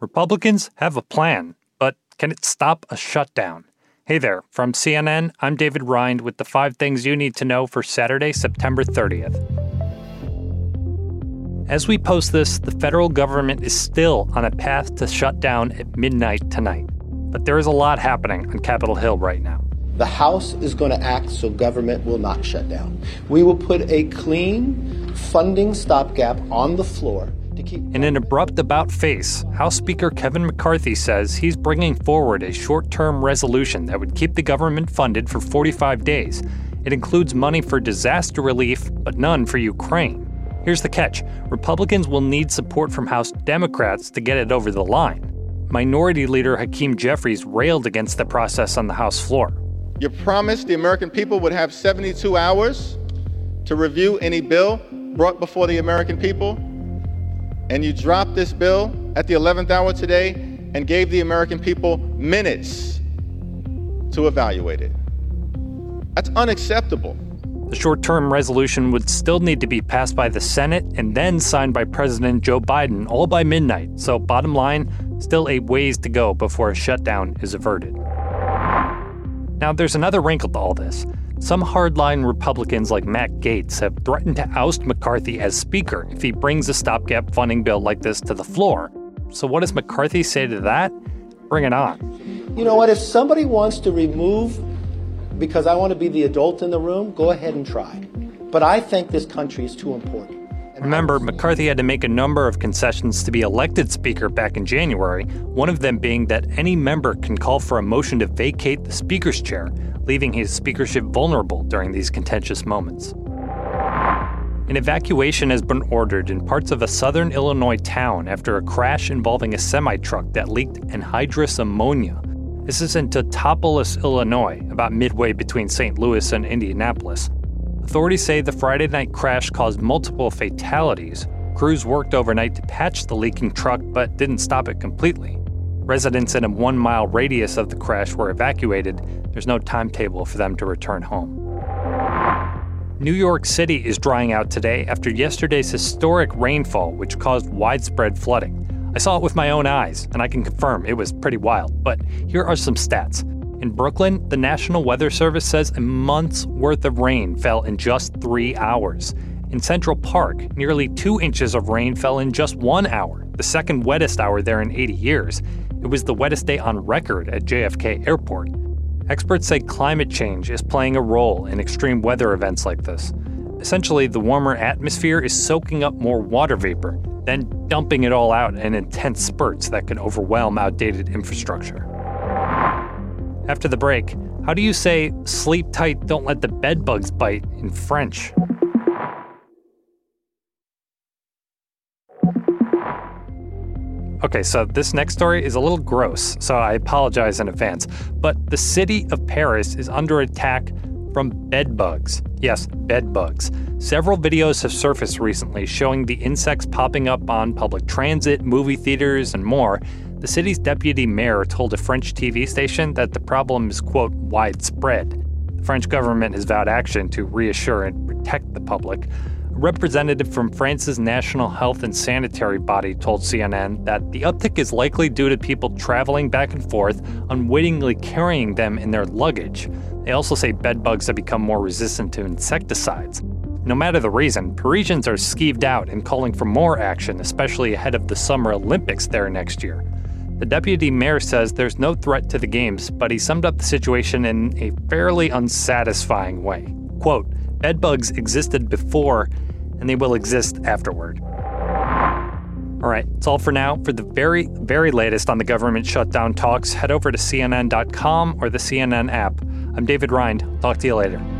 Republicans have a plan, but can it stop a shutdown? Hey there, from CNN, I'm David Rind with the five things you need to know for Saturday, September 30th. As we post this, the federal government is still on a path to shut down at midnight tonight. But there is a lot happening on Capitol Hill right now. The House is going to act so government will not shut down. We will put a clean funding stopgap on the floor in an abrupt about face, House Speaker Kevin McCarthy says he's bringing forward a short term resolution that would keep the government funded for 45 days. It includes money for disaster relief, but none for Ukraine. Here's the catch Republicans will need support from House Democrats to get it over the line. Minority Leader Hakeem Jeffries railed against the process on the House floor. You promised the American people would have 72 hours to review any bill brought before the American people and you dropped this bill at the 11th hour today and gave the American people minutes to evaluate it. That's unacceptable. The short term resolution would still need to be passed by the Senate and then signed by President Joe Biden, all by midnight. So, bottom line, still a ways to go before a shutdown is averted. Now, there's another wrinkle to all this. Some hardline Republicans like Matt Gaetz have threatened to oust McCarthy as Speaker if he brings a stopgap funding bill like this to the floor. So, what does McCarthy say to that? Bring it on. You know what? If somebody wants to remove because I want to be the adult in the room, go ahead and try. But I think this country is too important. Remember, McCarthy had to make a number of concessions to be elected Speaker back in January, one of them being that any member can call for a motion to vacate the Speaker's chair, leaving his speakership vulnerable during these contentious moments. An evacuation has been ordered in parts of a southern Illinois town after a crash involving a semi truck that leaked anhydrous ammonia. This is in Teutopolis, Illinois, about midway between St. Louis and Indianapolis. Authorities say the Friday night crash caused multiple fatalities. Crews worked overnight to patch the leaking truck but didn't stop it completely. Residents in a one mile radius of the crash were evacuated. There's no timetable for them to return home. New York City is drying out today after yesterday's historic rainfall, which caused widespread flooding. I saw it with my own eyes, and I can confirm it was pretty wild. But here are some stats. In Brooklyn, the National Weather Service says a month's worth of rain fell in just three hours. In Central Park, nearly two inches of rain fell in just one hour, the second wettest hour there in 80 years. It was the wettest day on record at JFK Airport. Experts say climate change is playing a role in extreme weather events like this. Essentially, the warmer atmosphere is soaking up more water vapor, then dumping it all out in intense spurts that can overwhelm outdated infrastructure. After the break, how do you say sleep tight, don't let the bedbugs bite in French? Okay, so this next story is a little gross, so I apologize in advance. But the city of Paris is under attack from bedbugs. Yes, bedbugs. Several videos have surfaced recently showing the insects popping up on public transit, movie theaters, and more. The city's deputy mayor told a French TV station that the problem is, quote, widespread. The French government has vowed action to reassure and protect the public A representative from France's national health and sanitary body told CNN that the uptick is likely due to people traveling back and forth, unwittingly carrying them in their luggage. They also say bedbugs have become more resistant to insecticides. No matter the reason, Parisians are skeeved out and calling for more action, especially ahead of the Summer Olympics there next year. The deputy mayor says there's no threat to the games, but he summed up the situation in a fairly unsatisfying way. Quote, Bedbugs existed before and they will exist afterward. All right, that's all for now. For the very, very latest on the government shutdown talks, head over to CNN.com or the CNN app. I'm David Rind. Talk to you later.